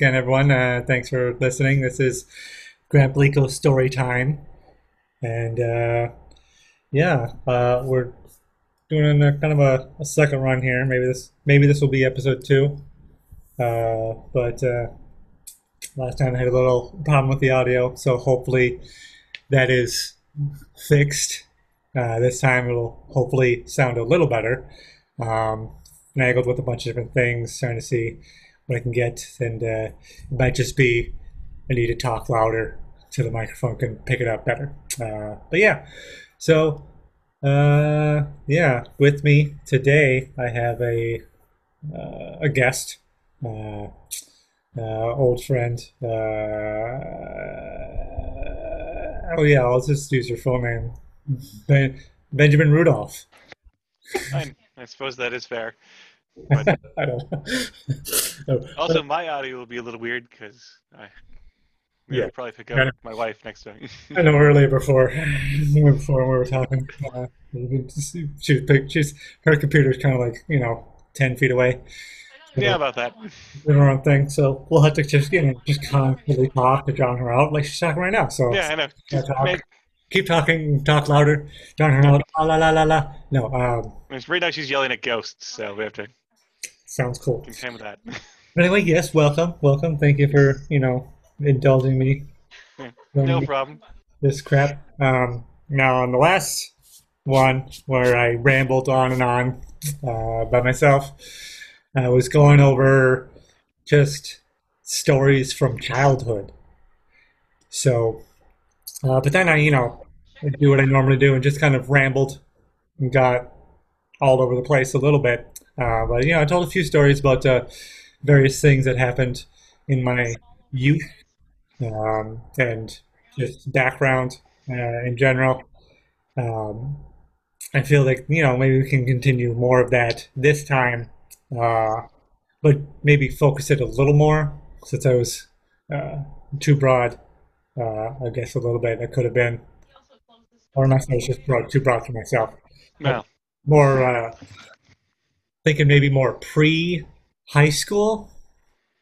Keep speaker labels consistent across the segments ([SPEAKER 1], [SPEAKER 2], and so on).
[SPEAKER 1] again, everyone. Uh, thanks for listening. This is Grant Bleako's story time, and uh, yeah, uh, we're doing a kind of a, a second run here. Maybe this maybe this will be episode two. Uh, but uh, last time I had a little problem with the audio, so hopefully that is fixed. Uh, this time it'll hopefully sound a little better. Um, finagled with a bunch of different things, trying to see what I can get, and uh, it might just be I need to talk louder so the microphone can pick it up better. Uh, but yeah, so uh, yeah, with me today I have a uh, a guest, uh, uh, old friend. Uh, oh yeah, I'll just use your full name, ben- Benjamin Rudolph.
[SPEAKER 2] I, I suppose that is fair. But
[SPEAKER 1] I don't know.
[SPEAKER 2] also, my audio will be a little weird because I
[SPEAKER 1] Yeah.
[SPEAKER 2] yeah. probably pick
[SPEAKER 1] Kinda.
[SPEAKER 2] up my wife next to me.
[SPEAKER 1] I know earlier before before we were talking, uh, she was big. She's her computer's kind of like you know ten feet away,
[SPEAKER 2] yeah, about that.
[SPEAKER 1] doing her own thing. So we'll have to just you know just constantly talk to drown her out like she's talking right now. So
[SPEAKER 2] Yeah, I know.
[SPEAKER 1] yeah, talk,
[SPEAKER 2] Maybe-
[SPEAKER 1] keep talking, talk louder, drown her out. La la la la la. No, um,
[SPEAKER 2] I mean, right now she's yelling at ghosts, so we have to
[SPEAKER 1] sounds cool.
[SPEAKER 2] contend with that.
[SPEAKER 1] Anyway, yes, welcome, welcome. Thank you for you know indulging me.
[SPEAKER 2] No problem.
[SPEAKER 1] this crap. Um, now, on the last one where I rambled on and on uh, by myself, I was going over just stories from childhood. So, uh, but then I, you know, I do what I normally do and just kind of rambled and got all over the place a little bit. Uh, but, you know, I told a few stories about uh, various things that happened in my youth um, and just background uh, in general. Um, I feel like you know maybe we can continue more of that this time, uh, but maybe focus it a little more since I was uh, too broad. Uh, I guess a little bit. I could have been, or not. I was just broad, too broad for myself.
[SPEAKER 2] No.
[SPEAKER 1] More uh, thinking maybe more pre high school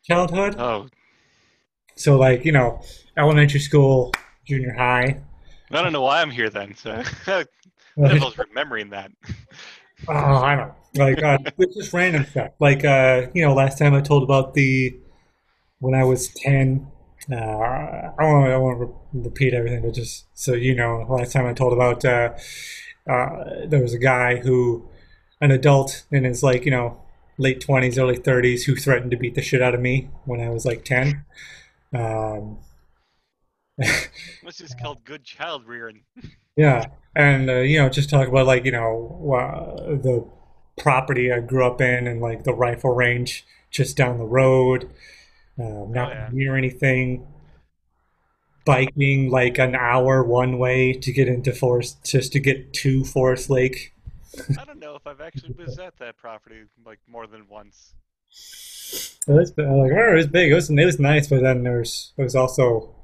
[SPEAKER 1] childhood.
[SPEAKER 2] Oh,
[SPEAKER 1] So like you know elementary school, junior high.
[SPEAKER 2] I don't know why I'm here then. So I was remembering that.
[SPEAKER 1] Oh, I don't know. Like, uh, it's just random stuff. Like, uh, you know, last time I told about the when I was 10. Uh, I won't, I won't re- repeat everything, but just so you know, last time I told about uh, uh, there was a guy who, an adult in his like, you know, late 20s, early 30s, who threatened to beat the shit out of me when I was like 10. Um,
[SPEAKER 2] This is called good child rearing.
[SPEAKER 1] Yeah, and uh, you know, just talk about like you know uh, the property I grew up in and like the rifle range just down the road, um, not
[SPEAKER 2] Oh, yeah.
[SPEAKER 1] near anything. Biking like an hour one way to get into Forest, just to get to Forest Lake.
[SPEAKER 2] I don't know if I've actually was at that property like more than once.
[SPEAKER 1] It was uh, like, oh, it was big. It was it was nice, but then there's there was also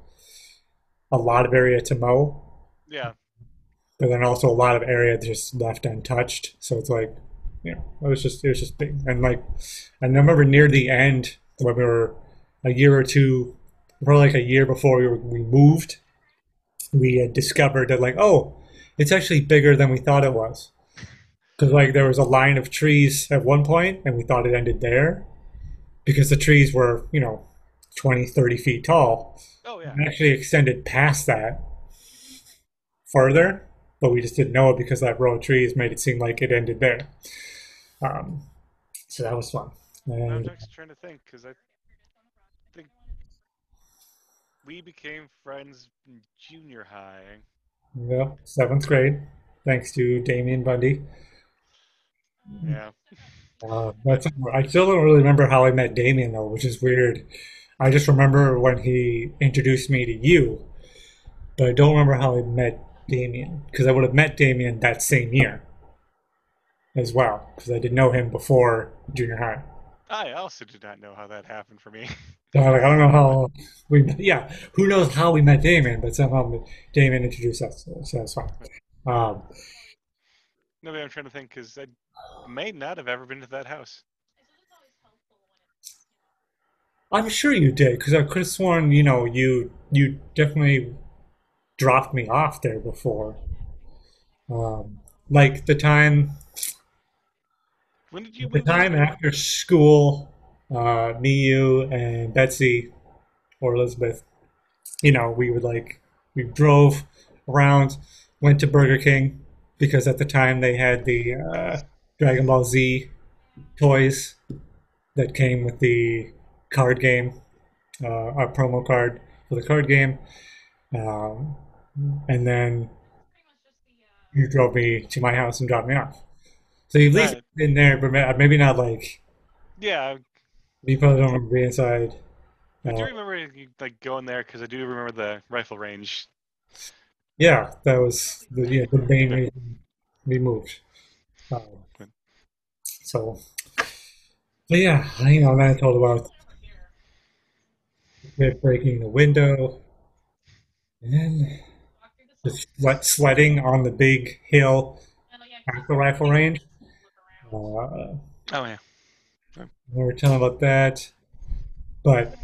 [SPEAKER 1] a lot of area to mow.
[SPEAKER 2] Yeah.
[SPEAKER 1] but then also a lot of area just left untouched. So it's like, you know, it was just it was just big. And like, and I remember near the end when we were a year or two, probably like a year before we were, we moved, we had discovered that like, oh, it's actually bigger than we thought it was. Because like there was a line of trees at one point, and we thought it ended there, because the trees were you know 20, 30 feet tall.
[SPEAKER 2] Oh yeah.
[SPEAKER 1] It actually extended past that further, but we just didn't know it because that row of trees made it seem like it ended there. Um, so that was fun.
[SPEAKER 2] i'm
[SPEAKER 1] And
[SPEAKER 2] actually trying to think because I think we became friends in junior high.
[SPEAKER 1] yeah, seventh grade, thanks to Damien Bundy.
[SPEAKER 2] Yeah.
[SPEAKER 1] Uh, that's I still don't really remember how I met Damien though, which is weird. I just remember when he introduced me to you, but I don't remember how I met Damien because I would have met Damien that same year as well because I didn't know him before junior high.
[SPEAKER 2] I also did not know how that happened for me.
[SPEAKER 1] So like I don't know how we. Yeah, who knows how we met Damien, but somehow Damien introduced us, so, so that's fine. Um,
[SPEAKER 2] No, I'm trying to think because I may not have ever been to that house.
[SPEAKER 1] I'm sure you did because I could have sworn, you know, you you definitely dropped me off there before. Um, like the time
[SPEAKER 2] When did you
[SPEAKER 1] the time after school, uh, me, you, and Betsy or Elizabeth, you know, we would like we drove around, went to Burger King because at the time they had the uh, Dragon Ball Z toys that came with the card game, uh, our promo card for the card game, um, and then you drove me to my house and dropped me off. So you at least
[SPEAKER 2] Right.
[SPEAKER 1] in there, but maybe not like
[SPEAKER 2] Yeah,
[SPEAKER 1] you probably don't remember being inside.
[SPEAKER 2] I do
[SPEAKER 1] Uh,
[SPEAKER 2] remember like going there because I do remember the rifle range.
[SPEAKER 1] yeah, that was the yeah, the main reason we moved. Um, so, but yeah, I- you know, I told about breaking the window and just sweat, sweating on the big hill at the rifle range. Uh,
[SPEAKER 2] Oh yeah.
[SPEAKER 1] we were telling about that, but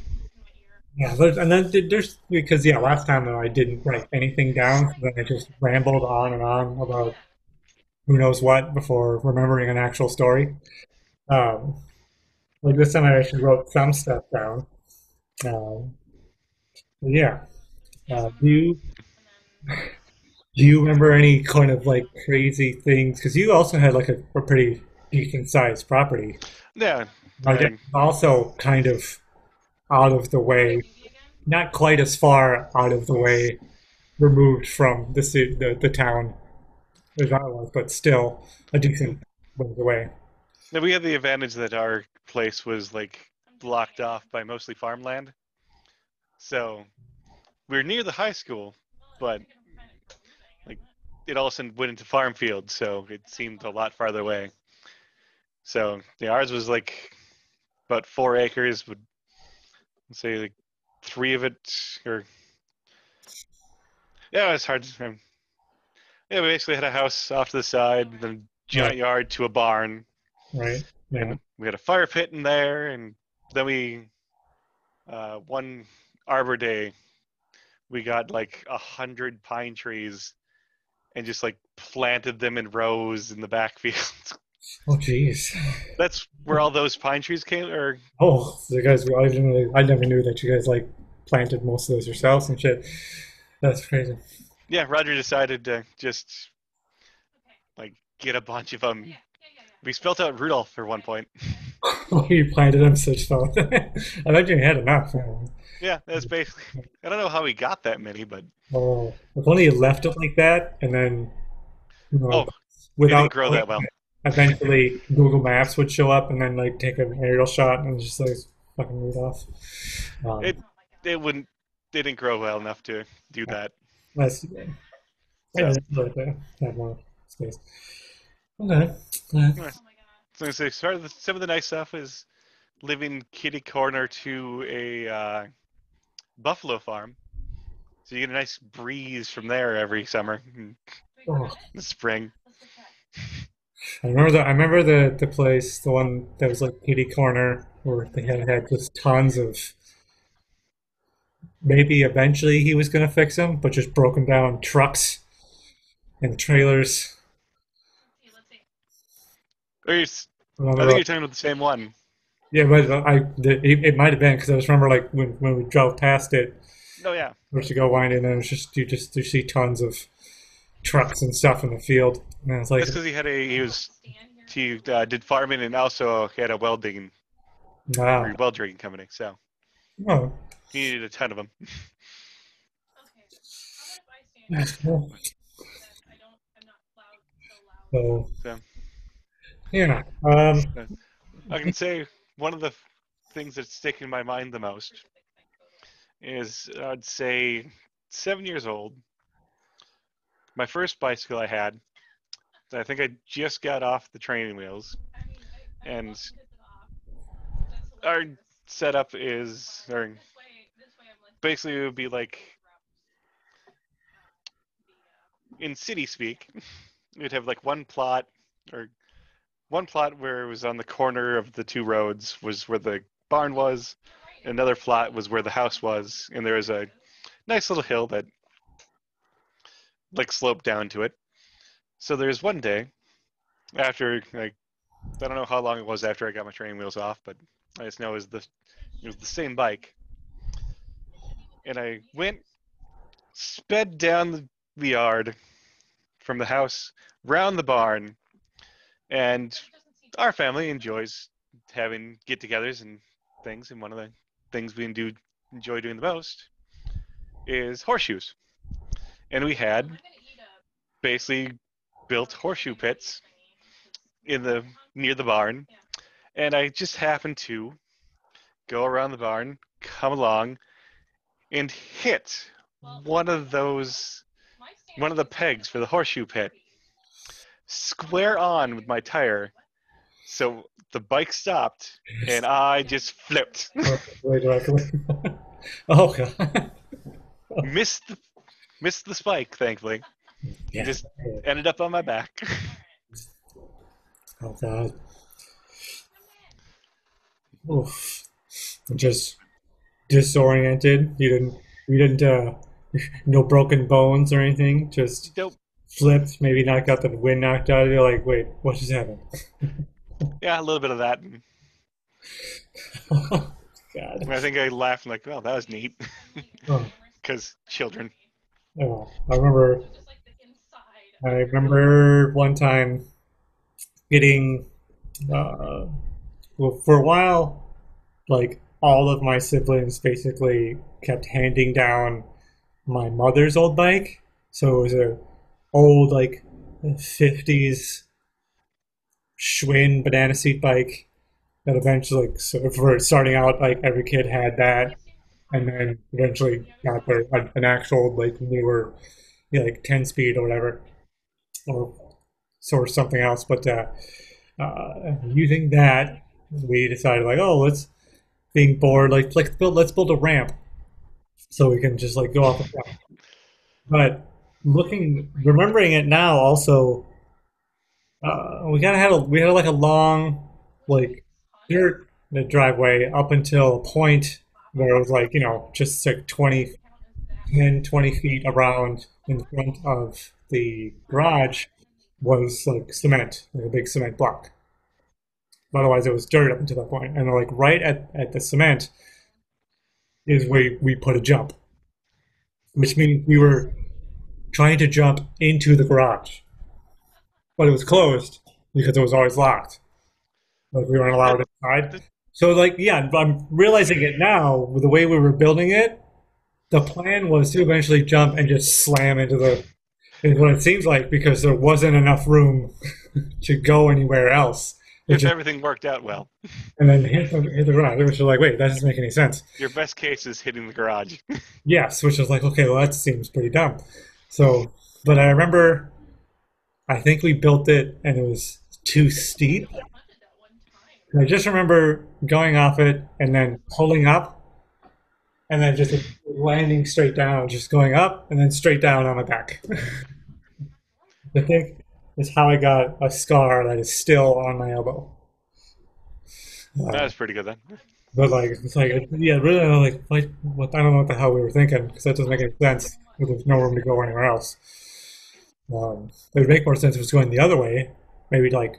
[SPEAKER 1] yeah, there's, and then there's because yeah, last time though I didn't write anything down, so then I just rambled on and on about who knows what before remembering an actual story. Um, like this time I actually wrote some stuff down. Um, yeah, uh, do you do you remember any kind of like crazy things? Because you also had like a, a pretty decent sized property.
[SPEAKER 2] Yeah.
[SPEAKER 1] Also kind of out of the way, not quite as far out of the way removed from the the, the town as I was, but still a decent ways away.
[SPEAKER 2] now we had the advantage that our place was like blocked off by mostly farmland, so we were near the high school, but like it all of a sudden went into farm fields, so it seemed a lot farther away. So yeah, ours was like about four acres, would say like three of it, or yeah, it's hard. To, yeah, we basically had a house off to the side, then giant yard to a barn,
[SPEAKER 1] Right? Yeah.
[SPEAKER 2] and we had a fire pit in there, and then we uh, one Arbor Day, we got like a hundred pine trees and just like planted them in rows in the backfield.
[SPEAKER 1] Oh, jeez.
[SPEAKER 2] That's where all those pine trees came, or
[SPEAKER 1] Oh, so you guys, I didn't really, I never knew that you guys like planted most of those yourselves and shit. That's crazy.
[SPEAKER 2] Yeah, Roger decided to just like get a bunch of them. We spelt out Rudolph for one point.
[SPEAKER 1] Oh, you planted them such fun. I thought you had enough.
[SPEAKER 2] Yeah, that's basically. I don't know how he got that many, but
[SPEAKER 1] Oh, if only he left it like that, and then you know,
[SPEAKER 2] oh,
[SPEAKER 1] without
[SPEAKER 2] didn't grow that well.
[SPEAKER 1] eventually Google Maps would show up and then like take an aerial shot and just like fucking move off. Um,
[SPEAKER 2] It it wouldn't. They didn't grow well enough to do that.
[SPEAKER 1] That's yeah,
[SPEAKER 2] So,
[SPEAKER 1] that's right there. Have more space. Okay.
[SPEAKER 2] So I say, sort of the, some of the nice stuff is living kitty corner to a uh, buffalo farm, so you get a nice breeze from there every summer, and
[SPEAKER 1] oh,
[SPEAKER 2] spring.
[SPEAKER 1] I remember the I remember the the place, the one that was like kitty corner, where they had had just tons of. Maybe eventually he was gonna fix them, but just broken down trucks and trailers.
[SPEAKER 2] You I think you're talking about the same one.
[SPEAKER 1] Yeah, but I the, it, it might have been because I just remember like when, when we drove past it,
[SPEAKER 2] Oh yeah,
[SPEAKER 1] where to go winding, and it's just you just you see tons of trucks and stuff in the field, and it's like
[SPEAKER 2] that's because he had a he was he uh, did farming and also had a welding
[SPEAKER 1] wow,
[SPEAKER 2] or weld company, so
[SPEAKER 1] oh,
[SPEAKER 2] he needed a ton of them.
[SPEAKER 1] that's cool. So
[SPEAKER 2] So
[SPEAKER 1] yeah, um,
[SPEAKER 2] I can say one of the things that's sticking in my mind the most is I'd say seven years old. My first bicycle I had, I think I just got off the training wheels, and our setup is, or basically it would be like in city speak, you'd have like one plot or one plot where it was on the corner of the two roads was where the barn was, another plot was where the house was, and there was a nice little hill that like sloped down to it. So there's one day after like I don't know how long it was after I got my training wheels off, but I just know it was the it was the same bike. And I went sped down the, yard from the house round the barn and our family enjoys having get-togethers and things and one of the things we do enjoy doing the most is horseshoes and we had basically built horseshoe pits in the near the barn and i just happened to go around the barn come along and hit one of those one of the pegs for the horseshoe pit square on with my tire so the bike stopped and i just flipped
[SPEAKER 1] oh god.
[SPEAKER 2] missed the, missed the spike thankfully
[SPEAKER 1] Yeah.
[SPEAKER 2] just ended up on my back
[SPEAKER 1] Oh god. Oof. Just disoriented. You didn't. You didn't. Uh, no broken bones or anything. Just
[SPEAKER 2] nope
[SPEAKER 1] flipped. Maybe not got the wind knocked out of you. Like, wait, what just happened?
[SPEAKER 2] yeah a little bit of that
[SPEAKER 1] God.
[SPEAKER 2] i think i laughed like oh that was neat
[SPEAKER 1] Oh,
[SPEAKER 2] because children
[SPEAKER 1] oh, I remember. I remember one time getting. Uh, well, for a while, like all of my siblings basically kept handing down my mother's old bike. So it was a old like 50s Schwinn banana seat bike that eventually like so for starting out like every kid had that. And then eventually got their an actual like newer you know, like 10 speed or whatever. Or or something else. But uh, uh, using that we decided like oh let's being bored like let's build let's build a ramp so we can just like go off the front but looking remembering it now also uh, we kind of had a we had like a long like dirt the driveway up until a point where it was like you know just like 20 10 20 feet around in front of the garage was like cement like a big cement block otherwise it was dirt up until that point. And like right at, at the cement is where we put a jump which means we were trying to jump into the garage. But it was closed because it was always locked. Like we weren't allowed inside. So like yeah i'm realizing it now with the way we were building it the plan was to eventually jump and just slam into the is what it seems like because there wasn't enough room to go anywhere else
[SPEAKER 2] if
[SPEAKER 1] just-
[SPEAKER 2] everything worked out well
[SPEAKER 1] and then hit the, hit the garage which was like wait that doesn't make any sense
[SPEAKER 2] your best case is hitting the garage
[SPEAKER 1] Yes, which was like, okay, well, that seems pretty dumb. So, but I remember, I think we built it and it was too steep. And I just remember going off it and then pulling up and then just landing straight down, just going up and then straight down on my back. I think is how I got a scar that is still on my elbow. Uh,
[SPEAKER 2] that pretty good then
[SPEAKER 1] but like, it's like, yeah, really, like, like, what? I don't know what the hell we were thinking because that doesn't make any sense. There's no room to go anywhere else. Um, it would make more sense if it was going the other way, maybe like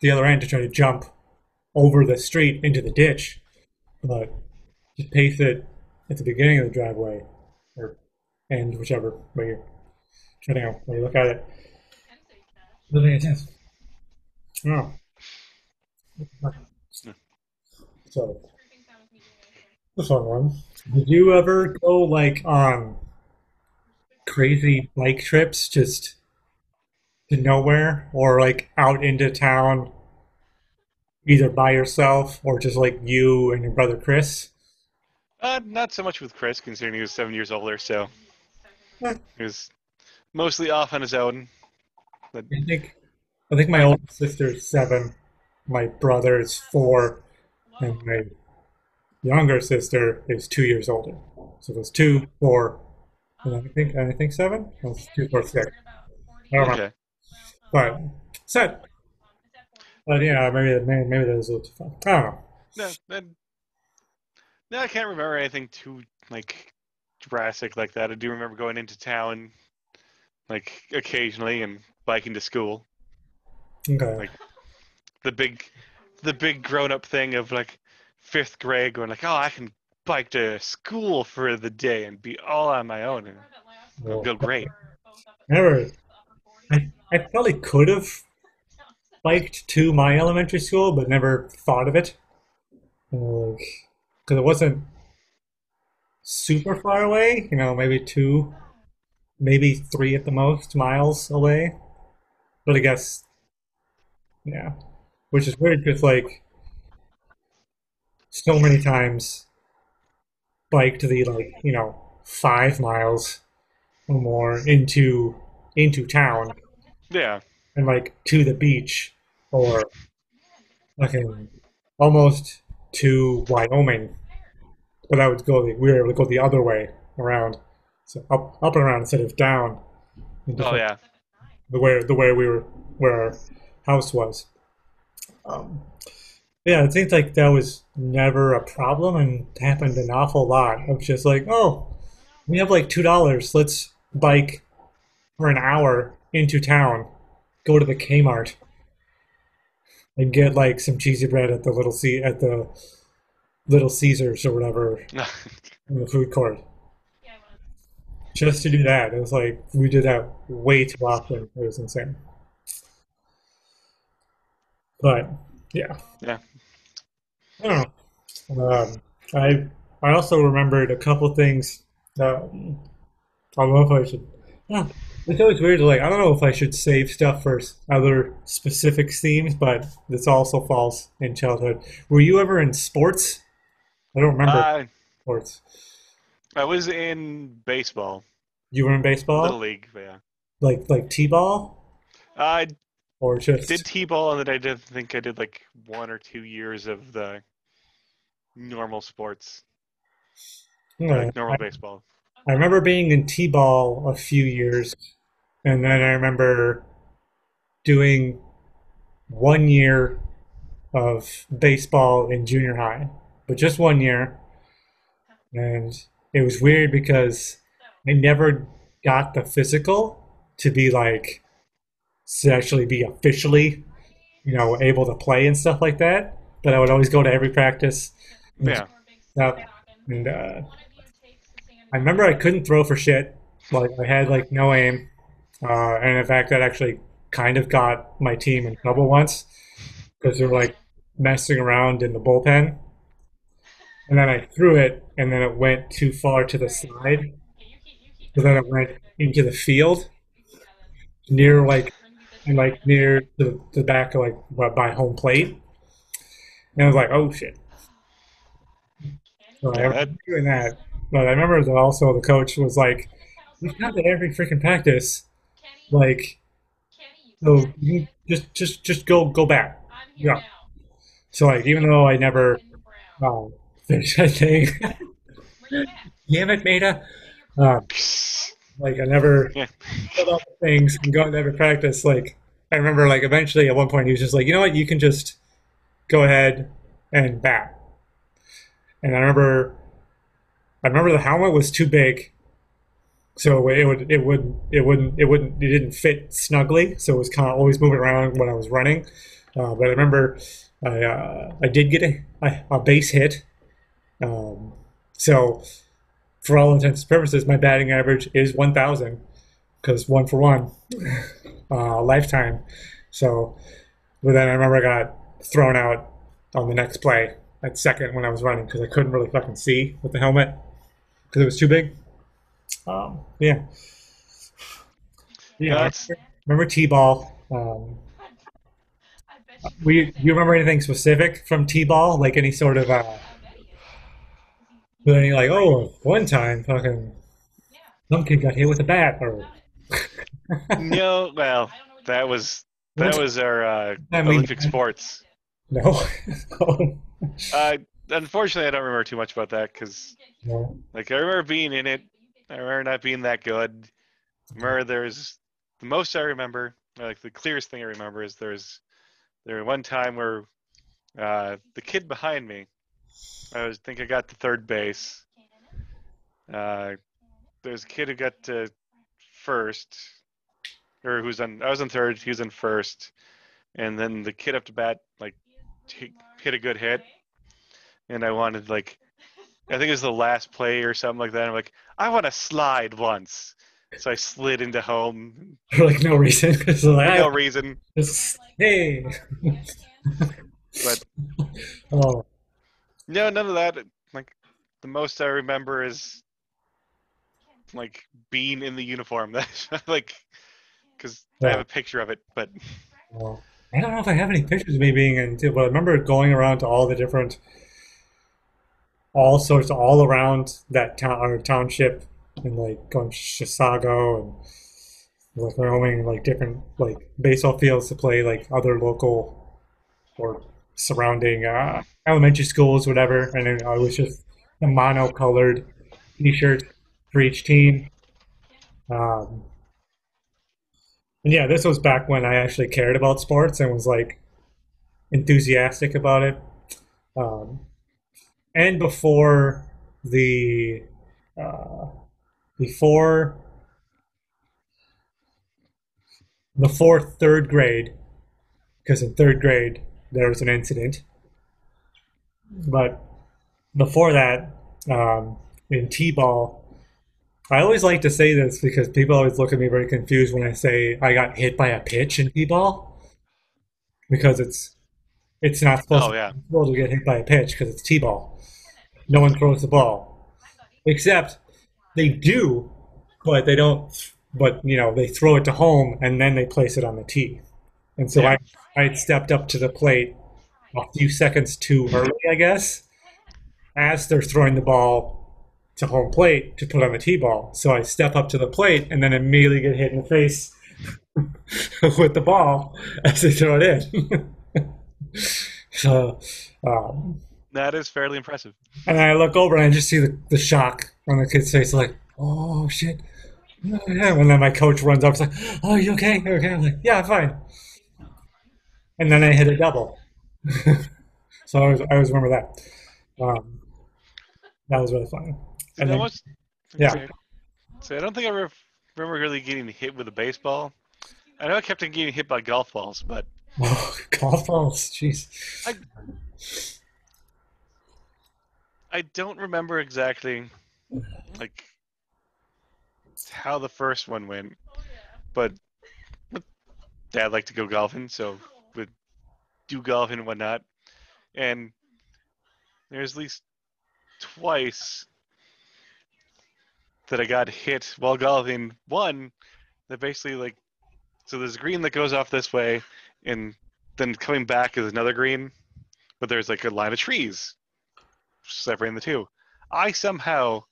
[SPEAKER 1] the other end to try to jump over the street into the ditch, but just pace it at the beginning of the driveway or end, whichever way you're trying to when you look at it. Doesn't make sense. No. So. The fun one. Did you ever go like on crazy bike trips just to nowhere or like out into town either by yourself or just like you and your brother Chris?
[SPEAKER 2] uh, not so much with chris considering he was seven years older so he was mostly off on his own
[SPEAKER 1] I think I think my older sister is seven, my brother is four, and my younger sister is two years older. So there's two, four, and I think I think seven. That's two, four, six. I don't
[SPEAKER 2] okay
[SPEAKER 1] But set. But yeah, maybe maybe maybe that was a little too fun. I don't know.
[SPEAKER 2] no that, No, I can't remember anything too like drastic like that. I do remember going into town, like occasionally, and biking to school.
[SPEAKER 1] Okay.
[SPEAKER 2] Like- The big, the big grown-up thing of like fifth grade, going like, "Oh, I can bike to school for the day and be all on my own and
[SPEAKER 1] Well,
[SPEAKER 2] feel great."
[SPEAKER 1] Never. I, I probably could have biked to my elementary school, but never thought of it. Like, because it wasn't super far away, you know, maybe two, maybe three at the most miles away. But I guess, yeah. Which is weird because, like, so many times biked the, like, you know, five miles or more into into town
[SPEAKER 2] Yeah,
[SPEAKER 1] and like to the beach or fucking almost to Wyoming. But I would go the we were able to go the other way around. So up up and around instead of down.
[SPEAKER 2] oh yeah,
[SPEAKER 1] The way the way we were where our house was. Um, yeah, it seems like that was never a problem and happened an awful lot of just like, oh, we have like two dollars, let's bike for an hour into town, go to the Kmart, and get like some cheesy bread at the little C at the Little Caesars or whatever in the food court. Just to do that, it was like we did that way too often. It was insane. But yeah,
[SPEAKER 2] yeah.
[SPEAKER 1] I don't know. Um, I I also remembered a couple things. Um, I don't know if I should. Yeah, it's always weird. To like, I don't know if I should save stuff for other specific themes, but this also falls in childhood. Were you ever in sports? I don't remember
[SPEAKER 2] Uh,
[SPEAKER 1] sports.
[SPEAKER 2] I was in baseball,
[SPEAKER 1] You were in baseball.
[SPEAKER 2] little league. Yeah,
[SPEAKER 1] like like t-ball,
[SPEAKER 2] I
[SPEAKER 1] or just
[SPEAKER 2] did t-ball, and then I did think I did like one or two years of the normal sports,
[SPEAKER 1] Yeah,
[SPEAKER 2] like normal baseball.
[SPEAKER 1] I remember being in t-ball a few years, and then I remember doing one year of baseball in junior high, but just one year. And it was weird because I never got the physical to be like to actually be officially, you know, able to play and stuff like that. But I would always go to every practice and
[SPEAKER 2] Yeah,
[SPEAKER 1] stuff. And uh, I remember I couldn't throw for shit. Like I had like no aim, uh, and in fact, that actually kind of got my team in trouble once because they were like messing around in the bullpen, and then I threw it, and then it went too far to the side, so then I went into the field near like like near the, the back of like by by home plate, and I was like, oh shit. So I remember doing that, but I remember that also the coach was like, "We come to every freaking practice, like, so you just just just go go back." Yeah. So like, even though I never um, finished that thing, damn it, Meta. Um, like I never
[SPEAKER 2] Yeah.
[SPEAKER 1] filled out the things and go to every practice. Like I remember, like eventually at one point he was just like, you know what, you can just go ahead and bat. And I remember, I remember the helmet was too big, so it would it would it wouldn't it wouldn't it didn't fit snugly. So it was kind of always moving around when I was running. Uh, but I remember I uh, I did get a, a, a base hit. Um, so for all intents and purposes, my batting average is 1,000 because one for one, uh, lifetime. So, but then I remember I got thrown out on the next play at second when I was running because I couldn't really fucking see with the helmet because it was too big. Um, yeah. Yeah.
[SPEAKER 2] That's-
[SPEAKER 1] remember T-ball. Um, we, do you remember anything specific from T-ball? Like any sort of, uh, any like, oh, one time fucking some kid got hit with a bat or
[SPEAKER 2] no, well, that was that was our uh,
[SPEAKER 1] I mean-
[SPEAKER 2] Olympic sports.
[SPEAKER 1] no.
[SPEAKER 2] Uh, unfortunately, I don't remember too much about that because,
[SPEAKER 1] no.
[SPEAKER 2] like, I remember being in it. I remember not being that good. I remember there's the most I remember, like the clearest thing I remember is there's there was one time where uh, the kid behind me I was think I got to third base. Uh, there's a kid who got to first, or who's on. I was on third. He was in first, and then the kid up to bat like hit a good hit, and I wanted like, I think it was the last play or something like that. I'm like, I want to slide once, so I slid into home
[SPEAKER 1] For like no reason. Like,
[SPEAKER 2] no reason.
[SPEAKER 1] just- hey.
[SPEAKER 2] But
[SPEAKER 1] oh,
[SPEAKER 2] no, none of that. Like the most I remember is like being in the uniform. That like because I have a picture of it, but
[SPEAKER 1] well, I don't know if I have any pictures of me being in, but I remember going around to all the different, all sorts, of, all around that town or township, and like going to Chisago and like roaming like different like baseball fields to play like other local or surrounding uh, elementary schools, whatever. And then I was just a mono-colored T-shirt for each team. Um, and yeah, this was back when I actually cared about sports and was like enthusiastic about it. Um, and before the uh, before before third grade, because in third grade there was an incident. But before that, um, in t-ball, I always like to say this because people always look at me very confused when I say I got hit by a pitch in t-ball because it's it's not supposed
[SPEAKER 2] oh
[SPEAKER 1] to,
[SPEAKER 2] yeah,
[SPEAKER 1] supposed to get hit by a pitch because it's t-ball. No one throws the ball, except they do, but they don't. But you know they throw it to home and then they place it on the tee, and so
[SPEAKER 2] Yeah.
[SPEAKER 1] I I stepped up to the plate a few seconds too early, I guess, as they're throwing the ball to home plate to put on the tee ball. So I step up to the plate and then immediately get hit in the face with the ball as they throw it in. so, um,
[SPEAKER 2] that is fairly impressive.
[SPEAKER 1] and I look over and I just see the, the shock on the kid's face, like, oh shit. Yeah. And then my coach runs up, like, oh, you okay? You okay? I'm like, yeah, I'm fine. And then I hit a double. so I always, I always remember that. Um, that was really
[SPEAKER 2] fun.
[SPEAKER 1] And then-
[SPEAKER 2] was-
[SPEAKER 1] yeah.
[SPEAKER 2] see, I don't think I ever remember really getting hit with a baseball. I know I kept on getting hit by golf balls, but
[SPEAKER 1] Oh, golf balls, jeez.
[SPEAKER 2] I I don't remember exactly like how the first one went. But Dad liked to go golfing, so do golf and whatnot. And there's at least twice that I got hit while golfing. One that basically like so there's a green that goes off this way, and then coming back is another green, but there's like a line of trees separating the two. I somehow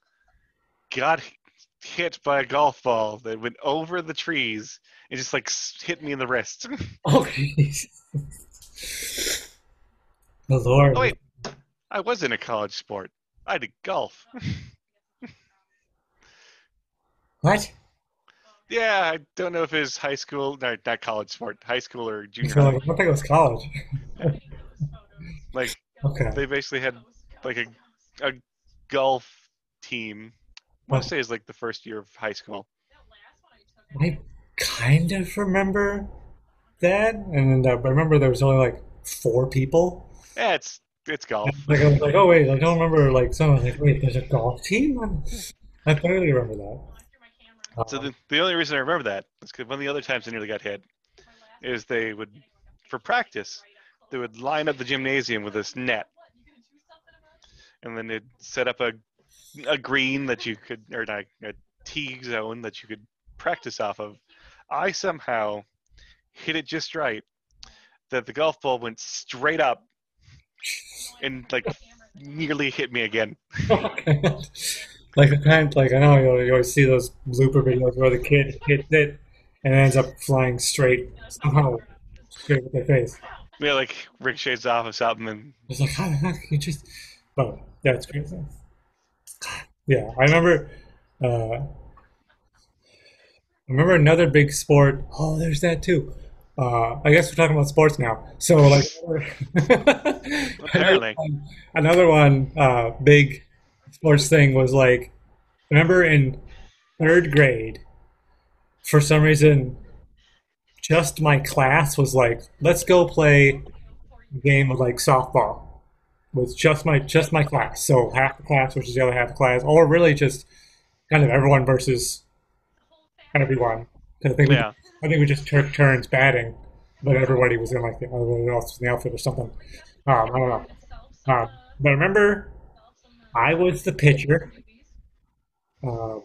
[SPEAKER 2] got hit by a golf ball that went over the trees and just like hit me in the wrist.
[SPEAKER 1] Oh, jeez. The Lord.
[SPEAKER 2] Oh, wait. I was in a college sport. I did golf.
[SPEAKER 1] What?
[SPEAKER 2] yeah, I don't know if it was high school, no, not college sport, high school or junior
[SPEAKER 1] like, I think it was college.
[SPEAKER 2] Like
[SPEAKER 1] Okay.
[SPEAKER 2] they basically had like a a golf team. I want to oh. say it's like the first year of high school.
[SPEAKER 1] I kind of remember that, and uh, I remember there was only like four people.
[SPEAKER 2] Yeah, it's it's golf.
[SPEAKER 1] Like I was like, oh wait, I don't remember. Like someone was like, wait, there's a golf team. I barely remember that.
[SPEAKER 2] So the, the only reason I remember that is because one of the other times I nearly got hit is they would, for practice, they would line up the gymnasium with this net, and then they'd set up a a green that you could, or not, a tee zone that you could practice off of. I somehow hit it just right that the golf ball went straight up and like nearly hit me again.
[SPEAKER 1] like the kind, like I know you, always see those blooper videos where the kid hits it and ends up flying straight somehow straight with their face.
[SPEAKER 2] Yeah, like ricochets off of something and
[SPEAKER 1] It's like, how the heck you just? But yeah, it's crazy. Yeah, I remember. Uh, remember another big sport. Oh, there's that too. uh, I guess we're talking about sports now. So like another one, another one uh, big sports thing was like remember in third grade for some reason just my class was like let's go play a game of like softball with just my just my class. So half the class versus the other half of the class, or really just kind of everyone versus everyone. 'Cause I think we, I think we just took turns batting, but everybody was in like the everybody else was in the outfit or something. Um, I don't know. Um, but I remember I was the pitcher. Um,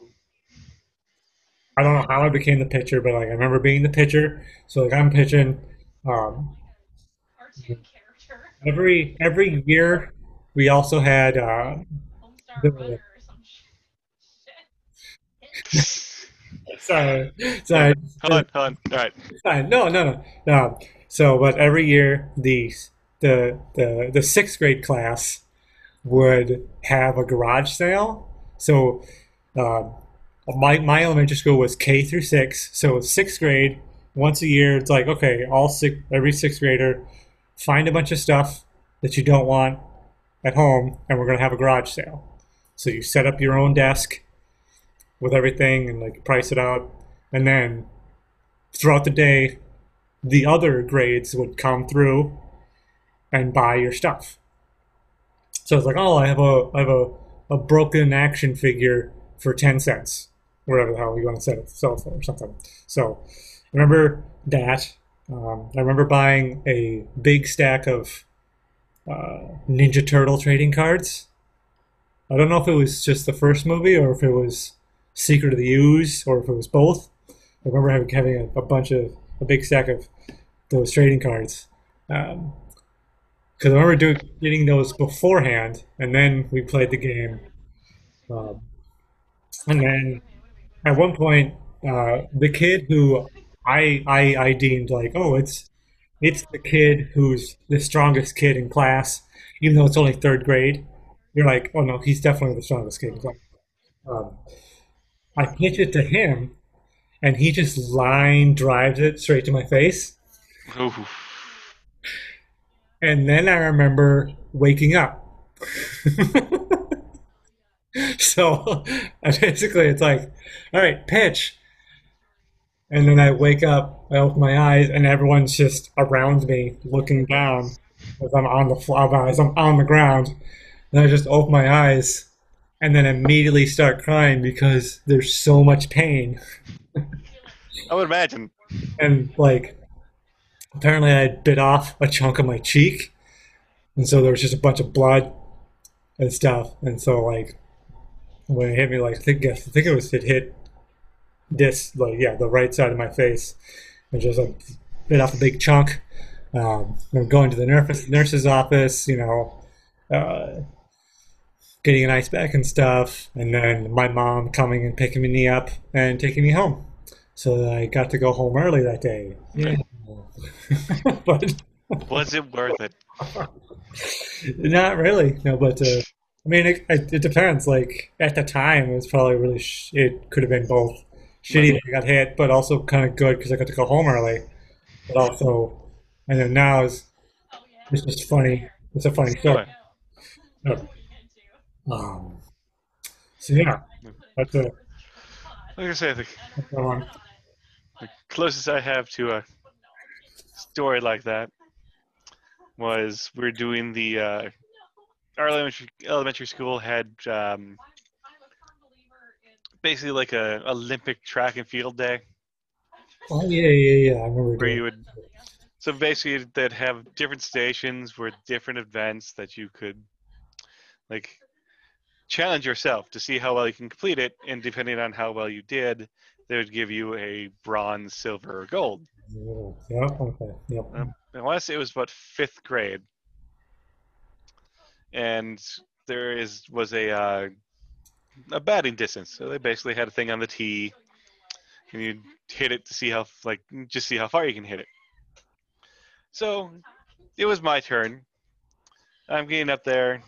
[SPEAKER 1] I don't know how I became the pitcher, but like I remember being the pitcher. So like I'm pitching. Um, every every year we also had uh, the, sorry sorry
[SPEAKER 2] Hold on, hold on. All right.
[SPEAKER 1] Fine. No, no, no, no. So, but every year the the the the sixth grade class would have a garage sale. So, um, my my elementary school was K through six. So sixth grade once a year. It's like okay, all six every sixth grader find a bunch of stuff that you don't want at home, and we're gonna have a garage sale. So you set up your own desk with everything and like price it out, and then throughout the day, the other grades would come through and buy your stuff. So it's like, oh, I have a I have a, a broken action figure for ten cents, whatever the hell you want to sell it, sell it for, or something. So I remember that. Um, I remember buying a big stack of uh, Ninja Turtle trading cards. I don't know if it was just the first movie or if it was Secret of the Ooze or if it was both. I remember having, having a, a bunch of a big stack of those trading cards because I remember doing getting those beforehand, and then we played the game. Um, and then at one point, uh, the kid who I, I I deemed like, oh, it's it's the kid who's the strongest kid in class, even though it's only third grade. You're like, oh no, he's definitely the strongest kid in class. Um, I pitch it to him, and he just line drives it straight to my face.
[SPEAKER 2] Ooh.
[SPEAKER 1] And then I remember waking up. so basically, it's like, all right, pitch. And then I wake up, I open my eyes, and everyone's just around me looking down as I'm on the floor, as I'm on the ground. And I just open my eyes and then immediately start crying because there's so much pain.
[SPEAKER 2] I would imagine.
[SPEAKER 1] And like, apparently I bit off a chunk of my cheek, and so there was just a bunch of blood and stuff. And so like, when it hit me, like I think I think it was it hit this like yeah the right side of my face, and just like bit off a big chunk. Um, I'm going to the nurse nurse's office, you know, uh, getting an ice pack and stuff, and then my mom coming and picking me up and taking me home. So I got to go home early that day. Yeah. but
[SPEAKER 2] Was it worth it?
[SPEAKER 1] not really. No, but uh, I mean, it, it, it depends. Like at the time, it was probably really. Sh- it could have been both shitty that I got hit, but also kind of good because I got to go home early. But also, and then now it's, it's just funny. It's a funny story.
[SPEAKER 2] Right.
[SPEAKER 1] Um, so yeah, that's a
[SPEAKER 2] Like I say, the,
[SPEAKER 1] the
[SPEAKER 2] closest I have to a story like that was we're doing the uh, our elementary elementary school had um, basically like a Olympic track and field day.
[SPEAKER 1] Oh yeah, yeah, yeah. I remember
[SPEAKER 2] where you would so basically they'd have different stations with different events that you could like challenge yourself to see how well you can complete it and depending on how well you did they would give you a bronze silver or gold
[SPEAKER 1] Yep. Okay. Yep.
[SPEAKER 2] Um, I want to say it was about fifth grade, and there is was a uh, a batting distance. So they basically had a thing on the tee, and you hit it to see how like just see how far you can hit it. So it was my turn. I'm getting up there,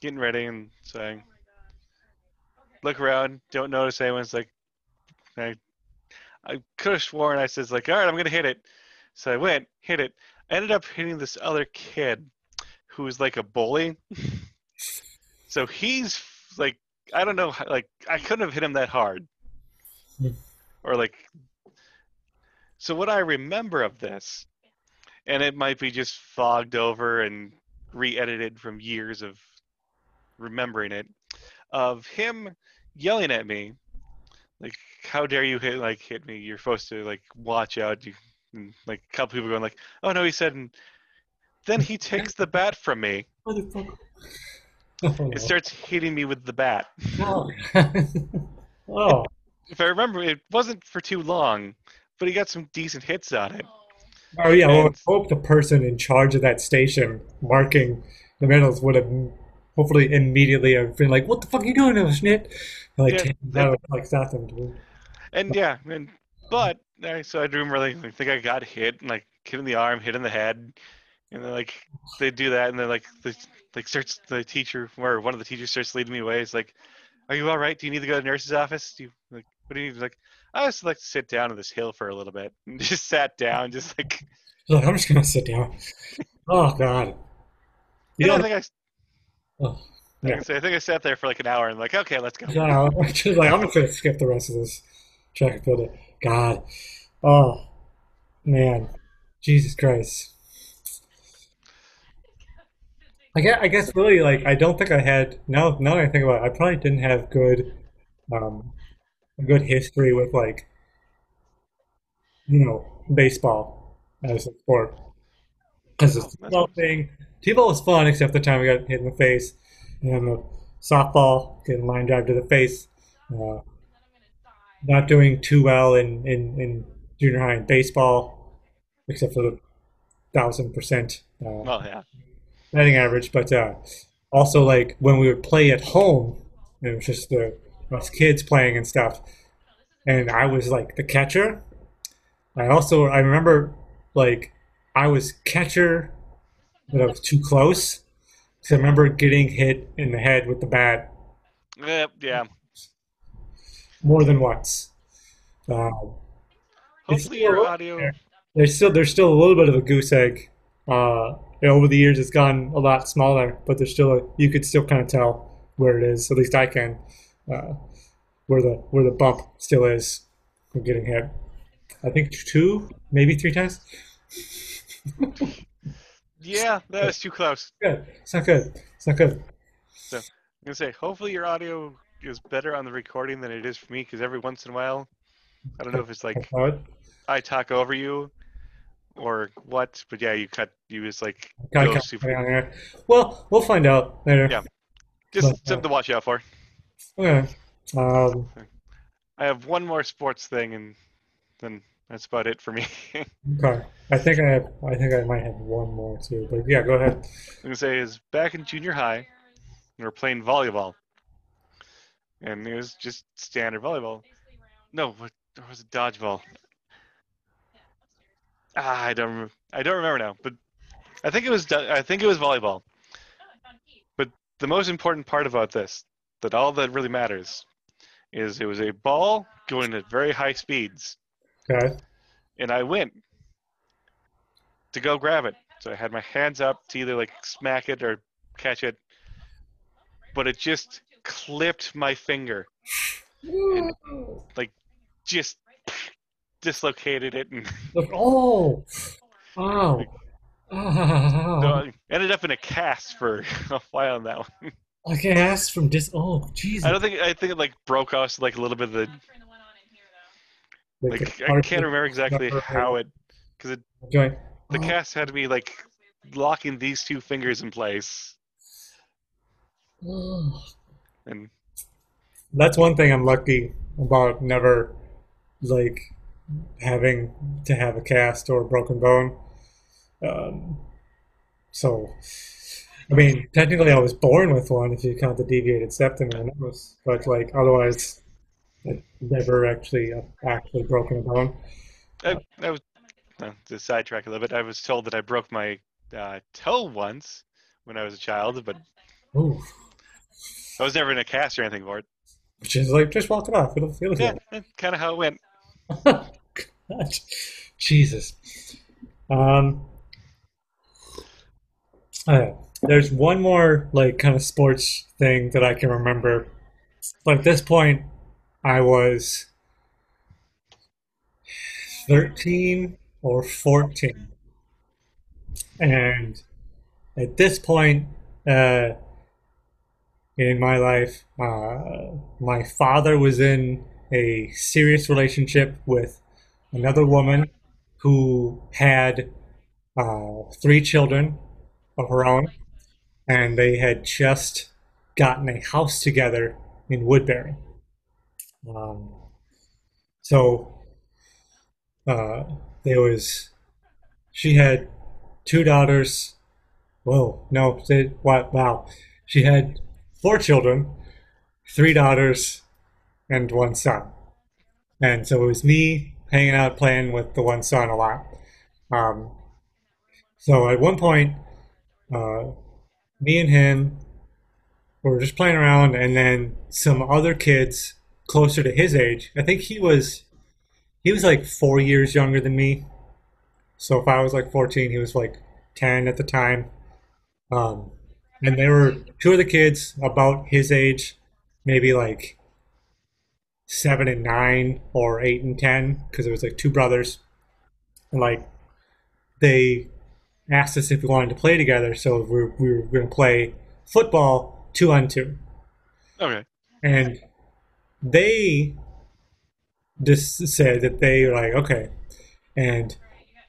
[SPEAKER 2] getting ready, and saying, look around, don't notice anyone's like. I, I could have sworn I says like, all right, I'm gonna hit it. So I went, hit it. I ended up hitting this other kid who was like a bully. so he's like, I don't know, like I couldn't have hit him that hard, or like. So what I remember of this, and it might be just fogged over and re-edited from years of remembering it, of him yelling at me, like, "How dare you hit like hit me? You're supposed to like watch out." You and, like a couple people going like, "Oh no," he said, and then he takes the bat from me.
[SPEAKER 1] Oh,
[SPEAKER 2] starts hitting me with the bat.
[SPEAKER 1] no. Oh.
[SPEAKER 2] oh, If I remember, it wasn't for too long, but he got some decent hits on it.
[SPEAKER 1] oh yeah. Well, I
[SPEAKER 2] And-
[SPEAKER 1] hope the person in charge of that station marking the medals would have hopefully immediately I've been like, "What the fuck are you doing, snit?" Like,
[SPEAKER 2] Yeah, that-
[SPEAKER 1] like stop them. Dude.
[SPEAKER 2] And yeah, and but I so I do remember like, I think I got hit, and, like hit in the arm, hit in the head, and then like they do that, and then like the like starts the teacher or one of the teachers starts leading me away. It's like, "Are you all right? Do you need to go to the nurse's office? Do you like what do you need?" Like I just like to sit down on this hill for a little bit, and just sat down, just like
[SPEAKER 1] Look, I'm just gonna sit down. Oh God. You
[SPEAKER 2] yeah, I
[SPEAKER 1] don't.
[SPEAKER 2] think I,
[SPEAKER 1] Oh,
[SPEAKER 2] I,
[SPEAKER 1] yeah.
[SPEAKER 2] think I think I sat there for like an hour and like okay, let's go.
[SPEAKER 1] Yeah, I'm just like I'm gonna skip the rest of this track and field. God, oh man, Jesus Christ. I guess, I guess really like I don't think I had now now that I think about it, I probably didn't have good um a good history with like you know baseball as a sport because it's
[SPEAKER 2] Oh,
[SPEAKER 1] a
[SPEAKER 2] that's
[SPEAKER 1] T-ball thing. T-ball was fun except the time we got hit in the face, and then the softball getting line drive to the face. Uh, not doing too well in, in, in junior high in baseball, except for the thousand percent uh,
[SPEAKER 2] Well, yeah,
[SPEAKER 1] batting average. But uh, also, like when we would play at home, it was just the us kids playing and stuff, and I was like the catcher. I also I remember like I was catcher, but I was too close. So I remember getting hit in the head with the bat
[SPEAKER 2] Eh, yeah.
[SPEAKER 1] more than once. It's
[SPEAKER 2] Hopefully
[SPEAKER 1] still
[SPEAKER 2] your audio.
[SPEAKER 1] there. there's still there's still a little bit of a goose egg. Uh, over the years, it's gotten a lot smaller, but there's still a, you could still kind of tell where it is. At least I can, uh, where the where the bump still is from getting hit. I think two, maybe three times.
[SPEAKER 2] Yeah, that was too close.
[SPEAKER 1] Good. It's not good. It's not good.
[SPEAKER 2] So I'm gonna say, hopefully your audio is better on the recording than it is for me, because every once in a while, I don't know if it's like I talk over you or what, but yeah, you cut. You just like go
[SPEAKER 1] cut
[SPEAKER 2] super.
[SPEAKER 1] on there. Well, we'll find out later.
[SPEAKER 2] Yeah. Just
[SPEAKER 1] But, uh,
[SPEAKER 2] something to watch out for.
[SPEAKER 1] Okay. Um,
[SPEAKER 2] I have one more sports thing, and then that's about it for me.
[SPEAKER 1] Okay. I think I have. I think I might have one more too. But yeah, go ahead.
[SPEAKER 2] I'm gonna say is back in junior high, we were playing volleyball, and it was just standard volleyball. No, what or was it dodgeball? Ah, I don't remember. I don't remember now, but I think it was. I think it was volleyball. But the most important part about this, that all that really matters, is it was a ball going at very high speeds,
[SPEAKER 1] Okay.
[SPEAKER 2] and I went to go grab it. So I had my hands up to either like smack it or catch it, but it just clipped my finger, Like just dislocated it, and
[SPEAKER 1] oh, wow. Oh,
[SPEAKER 2] so I ended up in a cast for a while on that one.
[SPEAKER 1] like ass from dis. Oh, Jesus.
[SPEAKER 2] I don't think I think it like broke off like a little bit of the
[SPEAKER 1] Like,
[SPEAKER 2] like I can't remember exactly how it because it
[SPEAKER 1] the
[SPEAKER 2] the
[SPEAKER 1] Oh,
[SPEAKER 2] cast had to be like locking these two fingers in place
[SPEAKER 1] oh.
[SPEAKER 2] and
[SPEAKER 1] That's one thing I'm lucky about never like having to have a cast or a broken bone. Um, so, I mean, technically, I was born with one if you count the deviated septum in the nose, but like otherwise, I've never actually uh, actually broken a bone.
[SPEAKER 2] I, I was no, to sidetrack a little bit. I was told that I broke my uh, toe once when I was a child, but
[SPEAKER 1] Ooh,
[SPEAKER 2] I was never in a cast or anything for it.
[SPEAKER 1] which is like just walk it off. It'll feel
[SPEAKER 2] Yeah,
[SPEAKER 1] good.
[SPEAKER 2] kind of how it went.
[SPEAKER 1] Jesus. Um, uh, there's one more like kind of sports thing that I can remember, but at this point, I was 13 or 14, and at this point, uh, in my life, uh, my father was in a serious relationship with another woman who had uh, three children of her own, and they had just gotten a house together in Woodbury. Um, so uh, there was, she had two daughters. Whoa, no, they, what? Wow, she had four children, three daughters, and one son. And so it was me hanging out playing with the one son a lot. Um, so at one point, uh, me and him were just playing around, and then some other kids closer to his age. I think he was he was like four years younger than me. So if I was like 14, he was like 10 at the time. Um, and there were two of the kids about his age, maybe like seven and nine or eight and ten, because it was like two brothers. And like they asked us if we wanted to play together, so we were, we were going to play football two on two.
[SPEAKER 2] Okay.
[SPEAKER 1] And they just said that they were like, okay, and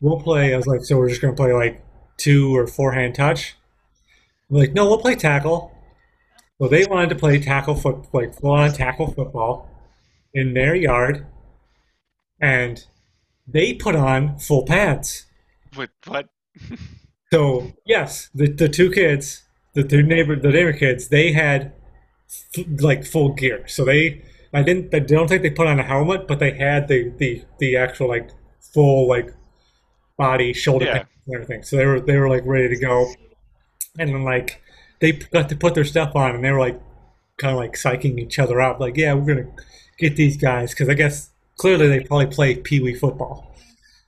[SPEAKER 1] we'll play. I was like, so we're just going to play like two or four hand touch. We're like, no, we'll play tackle. Well, they wanted to play tackle foot, like full on tackle football in their yard, and they put on full pads.
[SPEAKER 2] What? What?
[SPEAKER 1] So yes, the, the two kids, the two neighbor, the neighbor kids, they had f- like full gear. So they, I didn't, I don't think they put on a helmet, but they had the the the actual like full like body shoulder
[SPEAKER 2] Yeah.
[SPEAKER 1] pads and everything. So they were they were like ready to go, and then like they got to put their stuff on, and they were like kind of like psyching each other up, like yeah, we're gonna get these guys because I guess clearly they probably play pee wee football.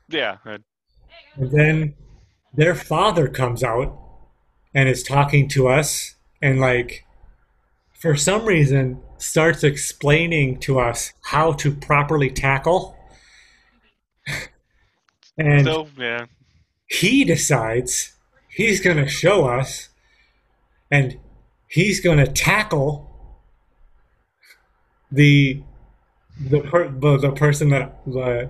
[SPEAKER 2] Yeah. uh,
[SPEAKER 1] And then their father comes out and is talking to us and like for some reason starts explaining to us how to properly tackle. And
[SPEAKER 2] So yeah.
[SPEAKER 1] he decides he's going to show us and he's going to tackle the the per, the, the person that the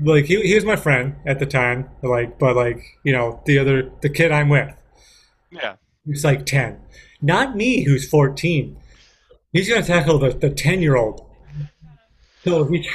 [SPEAKER 1] like he, he was my friend at the time like but like you know the other the kid I'm with
[SPEAKER 2] Yeah.
[SPEAKER 1] who's like 10 not me who's 14 he's going to tackle the the 10 year old so he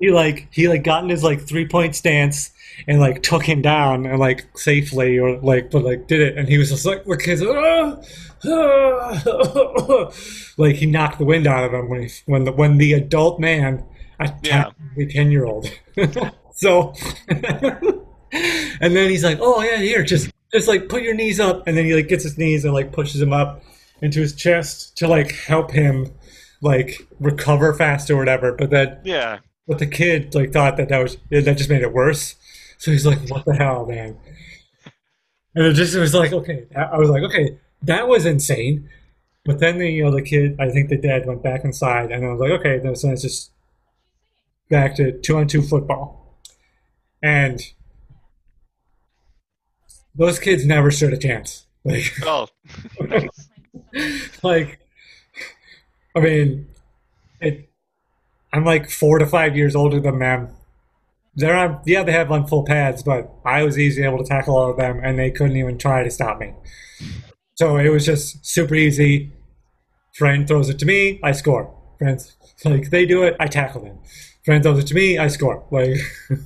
[SPEAKER 1] he like he like got in his like three point stance and like took him down and like safely or like but like did it. And he was just like the kids "Ah, ah," like he knocked the wind out of him when he, when the when the adult man attacked the 10 year old so and then he's like oh yeah here just just like put your knees up and then he like gets his knees and like pushes him up into his chest to like help him like recover faster or whatever but then
[SPEAKER 2] Yeah.
[SPEAKER 1] but the kid like thought that that was that just made it worse. So he's like, "What the hell, man?" And it just it was like, okay, I was like, okay, that was insane. But then the you know the kid, I think the dad went back inside, and I was like, okay, then so it's just back to two on two football, and those kids never stood a chance. Like,
[SPEAKER 2] Oh.
[SPEAKER 1] like, I mean, it. I'm like four to five years older than them. They're on, yeah, they have on full pads, but I was easily able to tackle all of them, and they couldn't even try to stop me. So it was just super easy. Friend throws it to me, I score. Friends, like they do it, I tackle them. Friend throws it to me, I score. Like,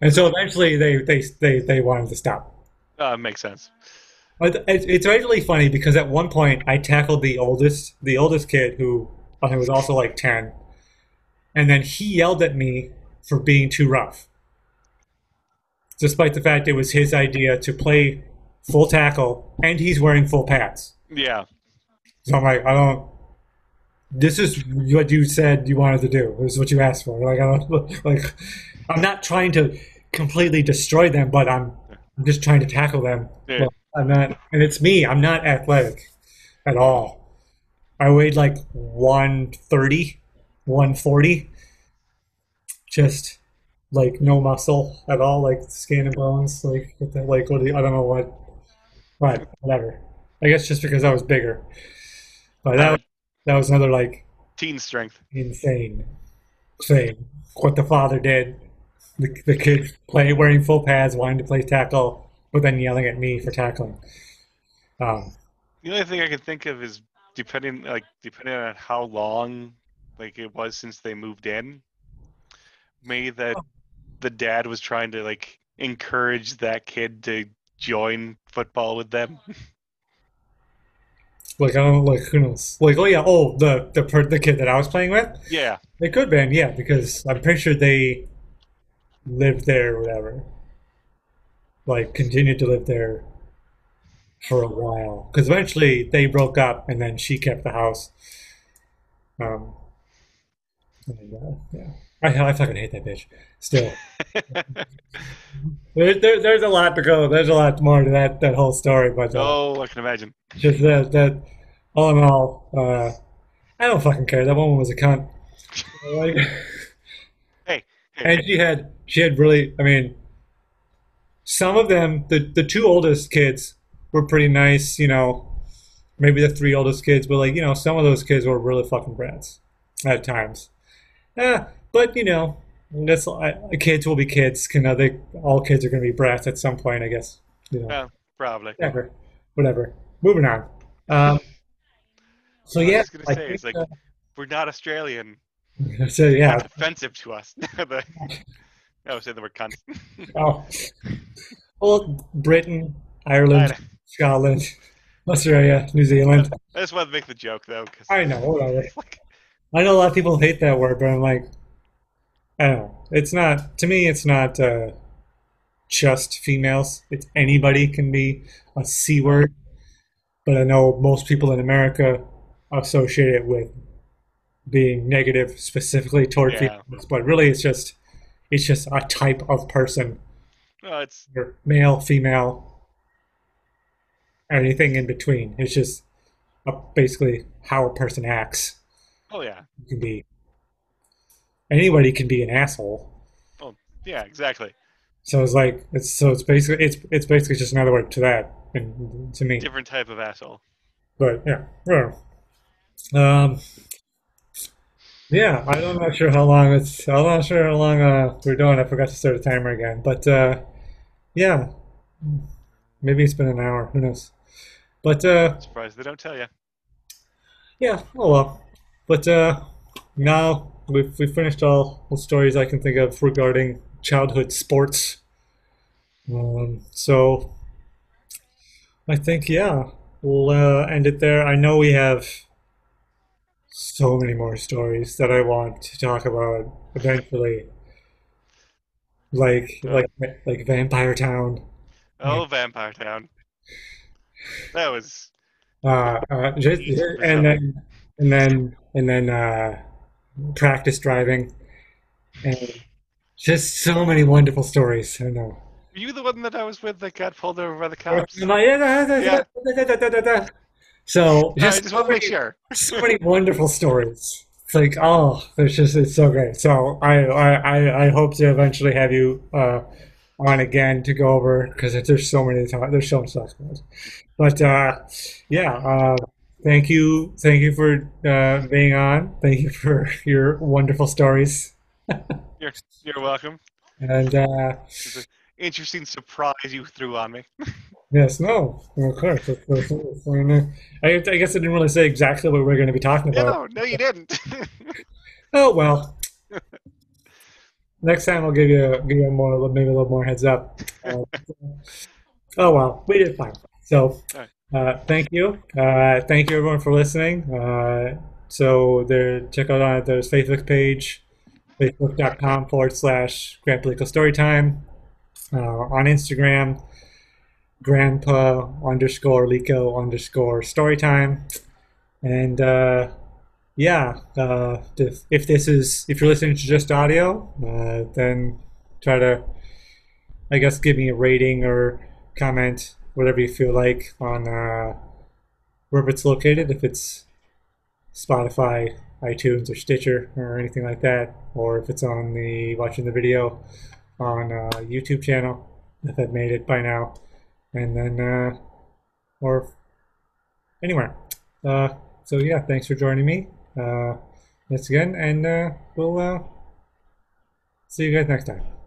[SPEAKER 1] and so eventually they they they they wanted to stop.
[SPEAKER 2] Uh, makes sense.
[SPEAKER 1] But It's it's really funny because at one point I tackled the oldest the oldest kid who I think was also like ten, and then he yelled at me for being too rough, despite the fact it was his idea to play full tackle and he's wearing full pads.
[SPEAKER 2] Yeah.
[SPEAKER 1] So I'm like, I don't. This is what you said you wanted to do. This is what you asked for. Like I don't like. I'm not trying to completely destroy them, but I'm, I'm just trying to tackle them.
[SPEAKER 2] Yeah.
[SPEAKER 1] Well, I'm not, and it's me. I'm not athletic at all. I weighed like 130, 140. Just like no muscle at all, like skin and bones. Like, the, like, what do you, I don't know what, but whatever. I guess just because I was bigger. But that, was- that was another like
[SPEAKER 2] Teen strength.
[SPEAKER 1] insane thing. What the father did. The, the kid play wearing full pads, wanting to play tackle, but then yelling at me for tackling. Um,
[SPEAKER 2] The only thing I can think of is depending like depending on how long like it was since they moved in. Maybe that the dad was trying to like encourage that kid to join football with them.
[SPEAKER 1] like I don't like who knows. Like oh yeah, oh the the per, the kid that I was playing with.
[SPEAKER 2] yeah.
[SPEAKER 1] They could been yeah because I'm pretty sure they lived there or whatever. Like continued to live there for a while because eventually they broke up and then she kept the house. Um, and, uh, yeah, I, I fucking hate that bitch. Still, there, there, there's a lot to go. There's a lot more to that that whole story, but uh,
[SPEAKER 2] oh, I can imagine.
[SPEAKER 1] just that that all in all, uh, I don't fucking care. That woman was a cunt. Like, and she had she had really I mean some of them the the two oldest kids were pretty nice, you know. Maybe the three oldest kids, but like, you know, some of those kids were really fucking brats at times. Yeah, but you know, that's I, kids will be kids. You know, they all kids are going to be brats at some point, I guess. You know,
[SPEAKER 2] yeah, probably.
[SPEAKER 1] whatever, whatever. Moving on. Um, so
[SPEAKER 2] I was
[SPEAKER 1] yeah,
[SPEAKER 2] gonna
[SPEAKER 1] I
[SPEAKER 2] say,
[SPEAKER 1] think,
[SPEAKER 2] it's like-
[SPEAKER 1] uh,
[SPEAKER 2] We're not Australian.
[SPEAKER 1] so yeah.
[SPEAKER 2] That's offensive to us. The- I was saying the word cunt.
[SPEAKER 1] Oh, well, Britain, Ireland, Scotland, Australia, New Zealand.
[SPEAKER 2] I just wanted to make the joke though, because
[SPEAKER 1] I know, whatever. I know a lot of people hate that word, but I'm like, I don't know. It's not to me. It's not uh, just females. It's anybody can be a c word. But I know most people in America associate it with being negative, specifically toward
[SPEAKER 2] Yeah.
[SPEAKER 1] females. But really, it's just it's just a type of person
[SPEAKER 2] it's
[SPEAKER 1] male, female, anything in between. It's just a, basically how a person acts.
[SPEAKER 2] oh yeah,
[SPEAKER 1] It can be anybody can be an asshole.
[SPEAKER 2] Oh yeah, exactly.
[SPEAKER 1] So it's like it's so it's basically it's it's basically just another word to that and to me.
[SPEAKER 2] Different type of asshole.
[SPEAKER 1] But yeah, well, um, yeah, I don't- I'm not sure how long it's. I'm not sure how long uh, we're doing. I forgot to start a timer again. But uh, yeah, maybe it's been an hour. Who knows? But uh,
[SPEAKER 2] Surprised they don't tell you.
[SPEAKER 1] yeah, oh well. But uh, now we've we've finished all the stories I can think of regarding childhood sports. Um, so I think yeah, we'll uh, end it there. I know we have so many more stories that I want to talk about eventually, like like like Vampire Town.
[SPEAKER 2] Oh, Vampire Town. That was
[SPEAKER 1] Uh, uh, just, and then and then and then uh, practice driving, and just so many wonderful stories. I know.
[SPEAKER 2] were you the one that I was with that got pulled over by the cops?
[SPEAKER 1] Yeah, So
[SPEAKER 2] I
[SPEAKER 1] just
[SPEAKER 2] just
[SPEAKER 1] so
[SPEAKER 2] want to make
[SPEAKER 1] many,
[SPEAKER 2] sure.
[SPEAKER 1] so many wonderful stories. It's like oh, it's just it's so great. So I I I, hope to eventually have you uh, on again to go over because there's so many to- there's so much stuff. But uh, yeah, uh, thank you thank you for uh, being on. Thank you for your wonderful stories.
[SPEAKER 2] You're you're welcome.
[SPEAKER 1] And uh,
[SPEAKER 2] interesting surprise you threw on me.
[SPEAKER 1] yes, no, of course. That's- I, I guess I didn't really say exactly what we're going to be talking about.
[SPEAKER 2] No, no, you didn't.
[SPEAKER 1] Oh well. Next time I'll give you give you more maybe a little more heads up. Uh, oh well, we did fine. So uh, thank you, uh, thank you everyone for listening. Uh, so there, check out on there's Facebook page, facebook.com forward slash Grandpa Legal Storytime. Uh, on Instagram, Grandpa underscore Lico underscore Storytime, and. Uh, yeah, uh, if, if this is if you're listening to just audio, uh, then try to I guess give me a rating or comment, whatever you feel like on uh, wherever it's located. If it's Spotify, iTunes, or Stitcher, or anything like that, or if it's on the watching the video on uh, YouTube channel, if I've made it by now, and then uh, or anywhere. Uh, so yeah, thanks for joining me uh, once again, and uh, we'll uh, see you guys next time.